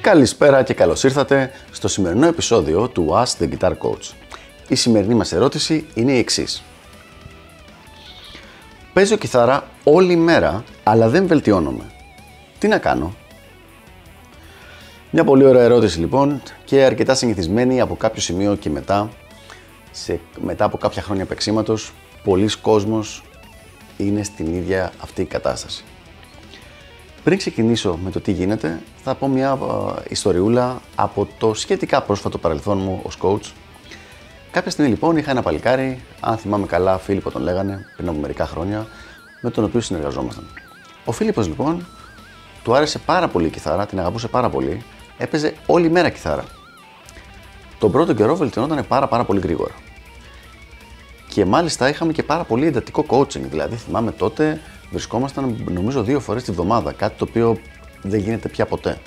Καλησπέρα και καλώς ήρθατε στο σημερινό επεισόδιο του Ask the Guitar Coach. Η σημερινή μας ερώτηση είναι η εξής. Παίζω κιθάρα όλη μέρα, αλλά δεν βελτιώνομαι. Τι να κάνω; Μια πολύ ωραία ερώτηση λοιπόν και αρκετά συνηθισμένη από κάποιο σημείο και μετά, σε, μετά από κάποια χρόνια παίξήματος, πολλοί κόσμος είναι στην ίδια αυτή η κατάσταση. Πριν ξεκινήσω με το τι γίνεται, θα πω μια ιστοριούλα από το σχετικά πρόσφατο παρελθόν μου ως coach. Κάποια στιγμή λοιπόν είχα ένα παλικάρι, αν θυμάμαι καλά, Φίλιππο τον λέγανε, πριν από μερικά χρόνια, με τον οποίο συνεργαζόμασταν. Ο Φίλιππος λοιπόν του άρεσε πάρα πολύ η κιθάρα, την αγαπούσε πάρα πολύ, έπαιζε όλη μέρα κιθάρα. Τον πρώτο καιρό βελτιωνόταν πάρα, πάρα πολύ γρήγορα. Και μάλιστα είχαμε και πάρα πολύ εντατικό coaching. Δηλαδή, θυμάμαι τότε βρισκόμασταν νομίζω δύο φορές τη βδομάδα, κάτι το οποίο δεν γίνεται πια ποτέ.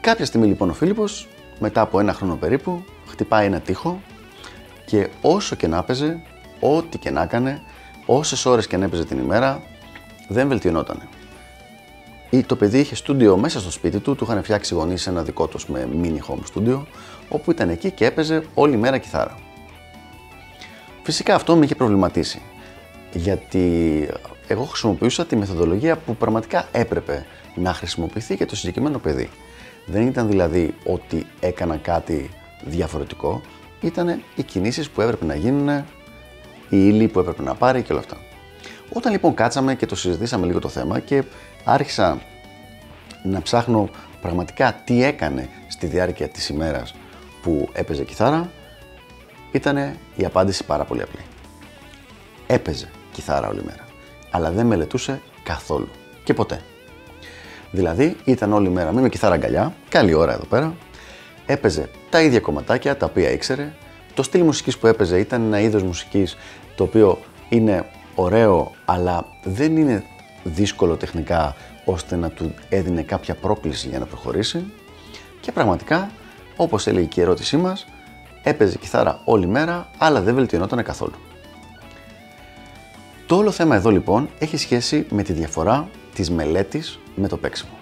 Κάποια στιγμή λοιπόν ο Φίλιππος, μετά από ένα χρόνο περίπου, χτυπάει ένα τοίχο και όσο και να έπαιζε, ό,τι και να έκανε, όσες ώρες και να έπαιζε την ημέρα, δεν βελτιωνόταν. Το παιδί είχε στούντιο μέσα στο σπίτι του, του είχαν φτιάξει γονείς σε ένα δικό τους με mini home studio, όπου ήταν εκεί και έπαιζε όλη μέρα κιθάρα. Φυσικά αυτό με είχε προβληματίσει γιατί εγώ χρησιμοποιούσα τη μεθοδολογία που πραγματικά έπρεπε να χρησιμοποιηθεί για το συγκεκριμένο παιδί. Δεν ήταν δηλαδή ότι έκανα κάτι διαφορετικό, ήταν οι κινήσεις που έπρεπε να γίνουν, η ύλη που έπρεπε να πάρει και όλα αυτά. Όταν λοιπόν κάτσαμε και το συζητήσαμε λίγο το θέμα και άρχισα να ψάχνω πραγματικά τι έκανε στη διάρκεια της ημέρας που έπαιζε κιθάρα, ήταν η απάντηση πάρα πολύ απλή. Έπαιζε κιθάρα όλη μέρα. Αλλά δεν μελετούσε καθόλου. Και ποτέ. Δηλαδή ήταν όλη μέρα με κιθάρα αγκαλιά, καλή ώρα εδώ πέρα, έπαιζε τα ίδια κομματάκια τα οποία ήξερε. Το στυλ μουσικής που έπαιζε ήταν ένα είδος μουσικής το οποίο είναι ωραίο αλλά δεν είναι δύσκολο τεχνικά ώστε να του έδινε κάποια πρόκληση για να προχωρήσει και πραγματικά όπως έλεγε και η ερώτησή μας έπαιζε κιθάρα όλη μέρα αλλά δεν βελτιωνόταν καθόλου. Το όλο θέμα εδώ λοιπόν έχει σχέση με τη διαφορά της μελέτης με το παίξιμο.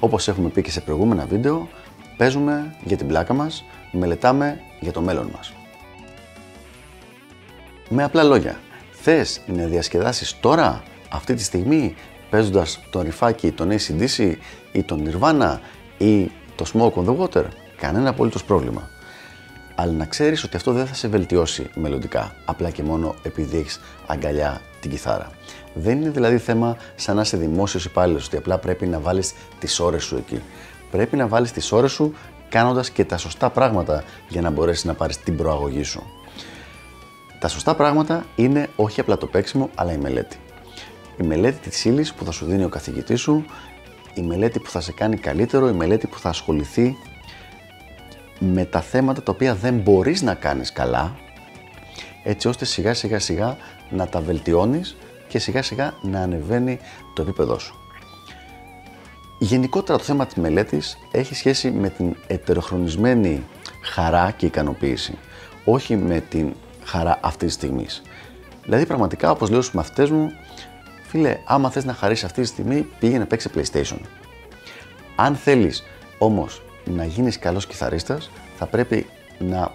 Όπως έχουμε πει και σε προηγούμενα βίντεο, παίζουμε για την πλάκα μας, μελετάμε για το μέλλον μας. Με απλά λόγια, θες να διασκεδάσεις τώρα, αυτή τη στιγμή, παίζοντας τον ρηφάκι, τον ACDC ή τον Nirvana ή το Smoke on the Water, κανένα απολύτως πρόβλημα αλλά να ξέρεις ότι αυτό δεν θα σε βελτιώσει μελλοντικά, απλά και μόνο επειδή έχεις αγκαλιά την κιθάρα. Δεν είναι δηλαδή θέμα σαν να είσαι δημόσιος υπάλληλος, ότι απλά πρέπει να βάλεις τις ώρες σου εκεί. Πρέπει να βάλεις τις ώρες σου κάνοντας και τα σωστά πράγματα για να μπορέσεις να πάρεις την προαγωγή σου. Τα σωστά πράγματα είναι όχι απλά το παίξιμο, αλλά η μελέτη. Η μελέτη της ύλης που θα σου δίνει ο καθηγητής σου, η μελέτη που θα σε κάνει καλύτερο, η μελέτη που θα ασχοληθεί με τα θέματα τα οποία δεν μπορείς να κάνεις καλά, έτσι ώστε σιγά σιγά σιγά να τα βελτιώνεις και σιγά σιγά να ανεβαίνει το επίπεδό σου. Γενικότερα το θέμα της μελέτης έχει σχέση με την ετεροχρονισμένη χαρά και ικανοποίηση, όχι με την χαρά αυτής της στιγμής. Δηλαδή πραγματικά όπως λέω στους μαθητές μου, φίλε άμα θες να χαρίσεις αυτή τη στιγμή πήγαινε παίξει PlayStation. Αν θέλεις όμως να γίνεις καλός κιθαρίστας θα πρέπει να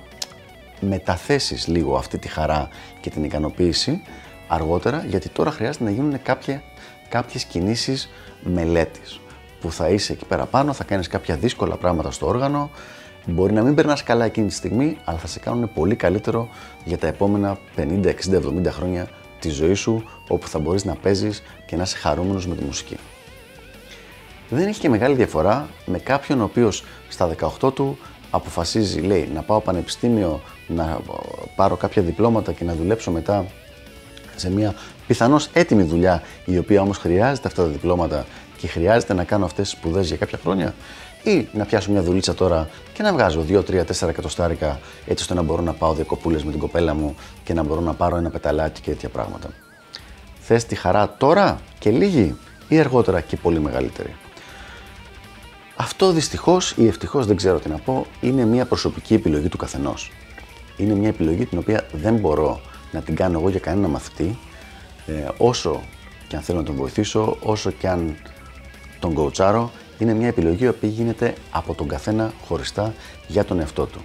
μεταθέσεις λίγο αυτή τη χαρά και την ικανοποίηση αργότερα γιατί τώρα χρειάζεται να γίνουν κάποια, κάποιες κινήσεις μελέτης που θα είσαι εκεί πέρα πάνω, θα κάνεις κάποια δύσκολα πράγματα στο όργανο. Μπορεί να μην περνάς καλά εκείνη τη στιγμή αλλά θα σε κάνουν πολύ καλύτερο για τα επόμενα 50, 60, 70 χρόνια τη ζωή σου όπου θα μπορείς να παίζεις και να είσαι χαρούμενος με τη μουσική δεν έχει και μεγάλη διαφορά με κάποιον ο οποίος στα 18 του αποφασίζει, λέει, να πάω πανεπιστήμιο, να πάρω κάποια διπλώματα και να δουλέψω μετά σε μια πιθανώς έτοιμη δουλειά, η οποία όμως χρειάζεται αυτά τα διπλώματα και χρειάζεται να κάνω αυτές τις σπουδές για κάποια χρόνια, ή να πιάσω μια δουλίτσα τώρα και να βγάζω 2, 3, 4 εκατοστάρικα έτσι ώστε να μπορώ να πάω διακοπούλες με την κοπέλα μου και να μπορώ να πάρω ένα πεταλάκι και τέτοια πράγματα; Θες τη χαρά τώρα και λίγη ή αργότερα και πολύ μεγαλύτερη; Αυτό δυστυχώς ή ευτυχώς δεν ξέρω τι να πω, είναι μια προσωπική επιλογή του καθενός. Είναι μια επιλογή την οποία δεν μπορώ να την κάνω εγώ για κανένα μαθητή, ε, όσο και αν θέλω να τον βοηθήσω, όσο και αν τον κοουτσάρω, είναι μια επιλογή που γίνεται από τον καθένα χωριστά για τον εαυτό του.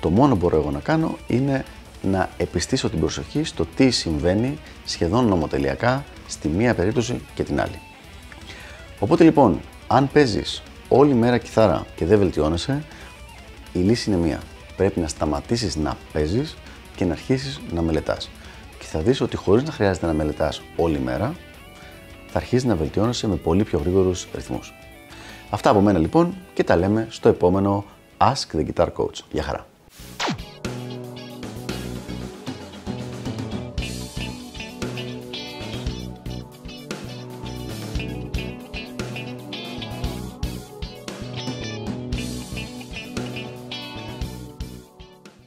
Το μόνο που μπορώ εγώ να κάνω είναι να επιστήσω την προσοχή στο τι συμβαίνει σχεδόν νομοτελειακά στη μία περίπτωση και την άλλη. Οπότε λοιπόν, αν παίζεις όλη μέρα κιθάρα και δεν βελτιώνεσαι, η λύση είναι μία. Πρέπει να σταματήσεις να παίζεις και να αρχίσεις να μελετάς. Και θα δεις ότι χωρίς να χρειάζεται να μελετάς όλη μέρα, θα αρχίσεις να βελτιώνεσαι με πολύ πιο γρήγορους ρυθμούς. Αυτά από μένα λοιπόν και τα λέμε στο επόμενο Ask the Guitar Coach. Γεια χαρά!